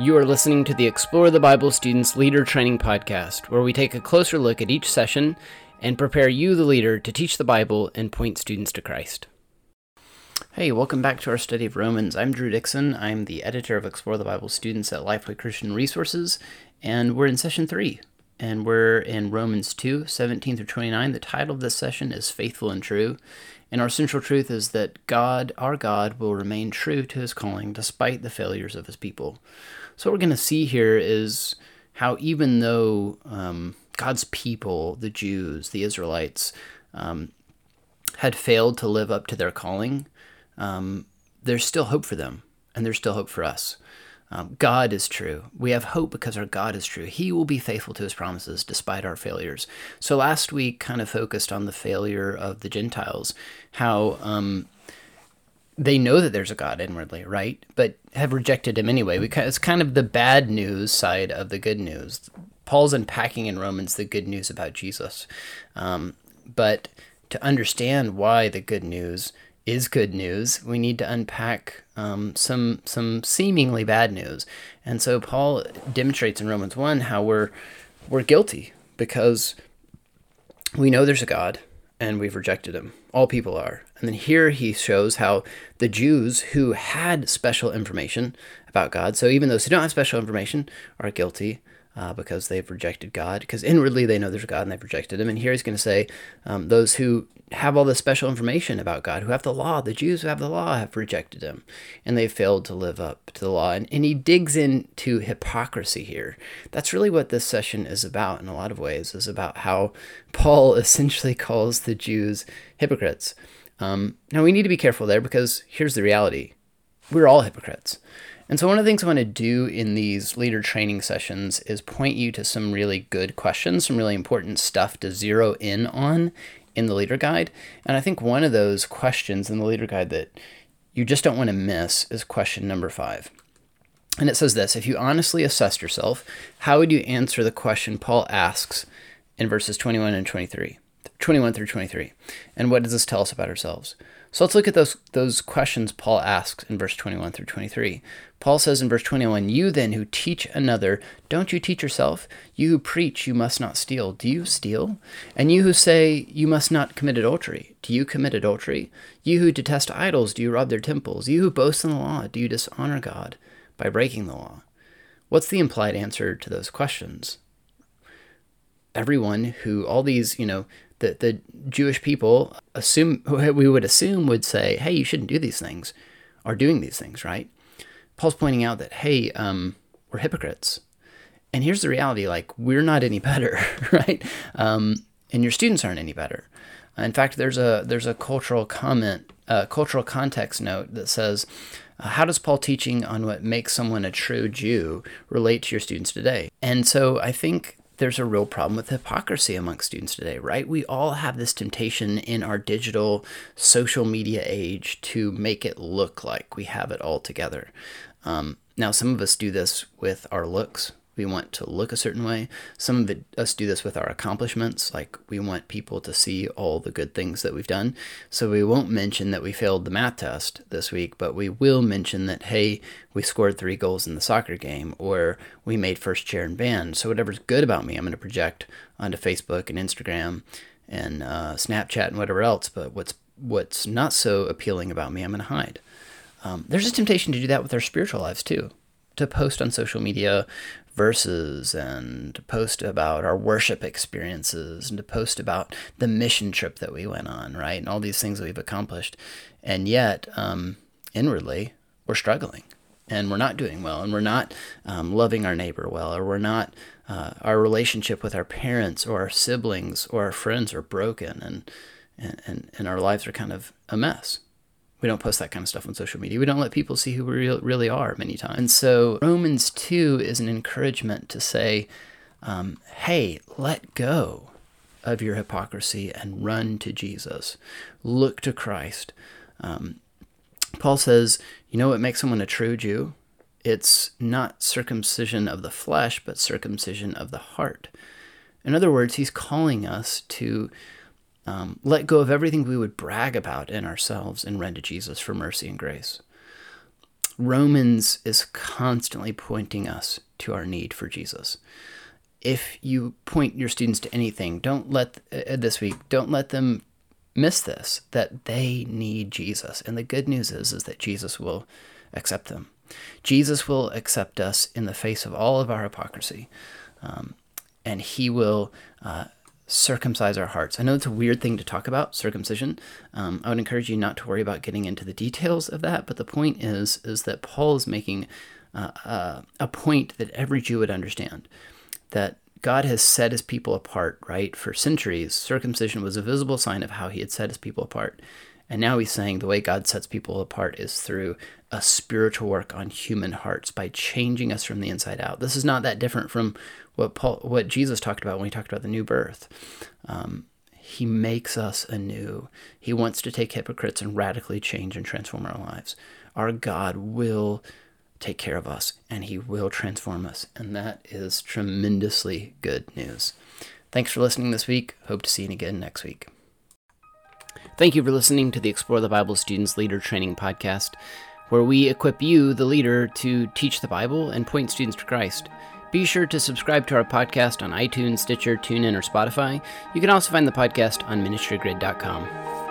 You are listening to the Explore the Bible Students Leader Training Podcast, where we take a closer look at each session and prepare you, the leader, to teach the Bible and point students to Christ. Hey, welcome back to our study of Romans. I'm Drew Dixon. I'm the editor of Explore the Bible Students at Lifeway Christian Resources, and we're in session three. And we're in Romans 2, 17 through 29. The title of this session is Faithful and True. And our central truth is that God, our God, will remain true to his calling despite the failures of his people. So, what we're going to see here is how, even though um, God's people, the Jews, the Israelites, um, had failed to live up to their calling, um, there's still hope for them, and there's still hope for us. Um, God is true. We have hope because our God is true. He will be faithful to his promises despite our failures. So last week kind of focused on the failure of the Gentiles, how um, they know that there's a God inwardly, right? But have rejected him anyway. We, it's kind of the bad news side of the good news. Paul's unpacking in Romans the good news about Jesus. Um, but to understand why the good news is good news, we need to unpack um, some some seemingly bad news. And so Paul demonstrates in Romans one how we're we're guilty because we know there's a God and we've rejected him. All people are. And then here he shows how the Jews who had special information about God, so even those who don't have special information, are guilty uh, because they've rejected God, because inwardly they know there's a God and they've rejected Him. And here he's going to say um, those who have all this special information about God, who have the law, the Jews who have the law, have rejected Him, and they've failed to live up to the law. And, and he digs into hypocrisy here. That's really what this session is about in a lot of ways, is about how Paul essentially calls the Jews hypocrites. Um, now we need to be careful there because here's the reality we're all hypocrites. And so, one of the things I want to do in these leader training sessions is point you to some really good questions, some really important stuff to zero in on in the leader guide. And I think one of those questions in the leader guide that you just don't want to miss is question number five. And it says this If you honestly assessed yourself, how would you answer the question Paul asks in verses 21 and 23? 21 through 23. And what does this tell us about ourselves? So let's look at those those questions Paul asks in verse 21 through 23. Paul says in verse 21, "You then who teach another, don't you teach yourself? You who preach you must not steal, do you steal? And you who say you must not commit adultery, do you commit adultery? You who detest idols, do you rob their temples? You who boast in the law, do you dishonor God by breaking the law?" What's the implied answer to those questions? Everyone who all these, you know, the, the Jewish people assume we would assume would say, hey, you shouldn't do these things, are doing these things, right? Paul's pointing out that, hey, um, we're hypocrites. And here's the reality like, we're not any better, right? Um, and your students aren't any better. In fact, there's a there's a cultural comment, a cultural context note that says, uh, "How does Paul teaching on what makes someone a true Jew relate to your students today?" And so I think there's a real problem with hypocrisy among students today, right? We all have this temptation in our digital social media age to make it look like we have it all together. Um, now, some of us do this with our looks, we want to look a certain way. Some of it, us do this with our accomplishments, like we want people to see all the good things that we've done. So we won't mention that we failed the math test this week, but we will mention that, hey, we scored three goals in the soccer game, or we made first chair in band. So whatever's good about me, I'm going to project onto Facebook and Instagram and uh, Snapchat and whatever else. But what's what's not so appealing about me, I'm going to hide. Um, there's a temptation to do that with our spiritual lives too to post on social media verses and to post about our worship experiences and to post about the mission trip that we went on, right? And all these things that we've accomplished. And yet, um, inwardly, we're struggling and we're not doing well and we're not um, loving our neighbor well or we're not, uh, our relationship with our parents or our siblings or our friends are broken and, and, and our lives are kind of a mess. We don't post that kind of stuff on social media. We don't let people see who we really are many times. And so Romans 2 is an encouragement to say, um, hey, let go of your hypocrisy and run to Jesus. Look to Christ. Um, Paul says, you know what makes someone a true Jew? It's not circumcision of the flesh, but circumcision of the heart. In other words, he's calling us to um, let go of everything we would brag about in ourselves and run to Jesus for mercy and grace. Romans is constantly pointing us to our need for Jesus. If you point your students to anything, don't let uh, this week, don't let them miss this that they need Jesus. And the good news is is that Jesus will accept them. Jesus will accept us in the face of all of our hypocrisy. Um, and he will uh, circumcise our hearts. I know it's a weird thing to talk about, circumcision. Um, I would encourage you not to worry about getting into the details of that, but the point is is that Paul is making uh, uh, a point that every Jew would understand that God has set his people apart, right? For centuries, circumcision was a visible sign of how he had set his people apart. And now he's saying the way God sets people apart is through a spiritual work on human hearts by changing us from the inside out. This is not that different from what Paul, what Jesus talked about when he talked about the new birth. Um, he makes us anew. He wants to take hypocrites and radically change and transform our lives. Our God will take care of us and he will transform us. And that is tremendously good news. Thanks for listening this week. Hope to see you again next week. Thank you for listening to the Explore the Bible Students Leader Training Podcast, where we equip you, the leader, to teach the Bible and point students to Christ. Be sure to subscribe to our podcast on iTunes, Stitcher, TuneIn, or Spotify. You can also find the podcast on ministrygrid.com.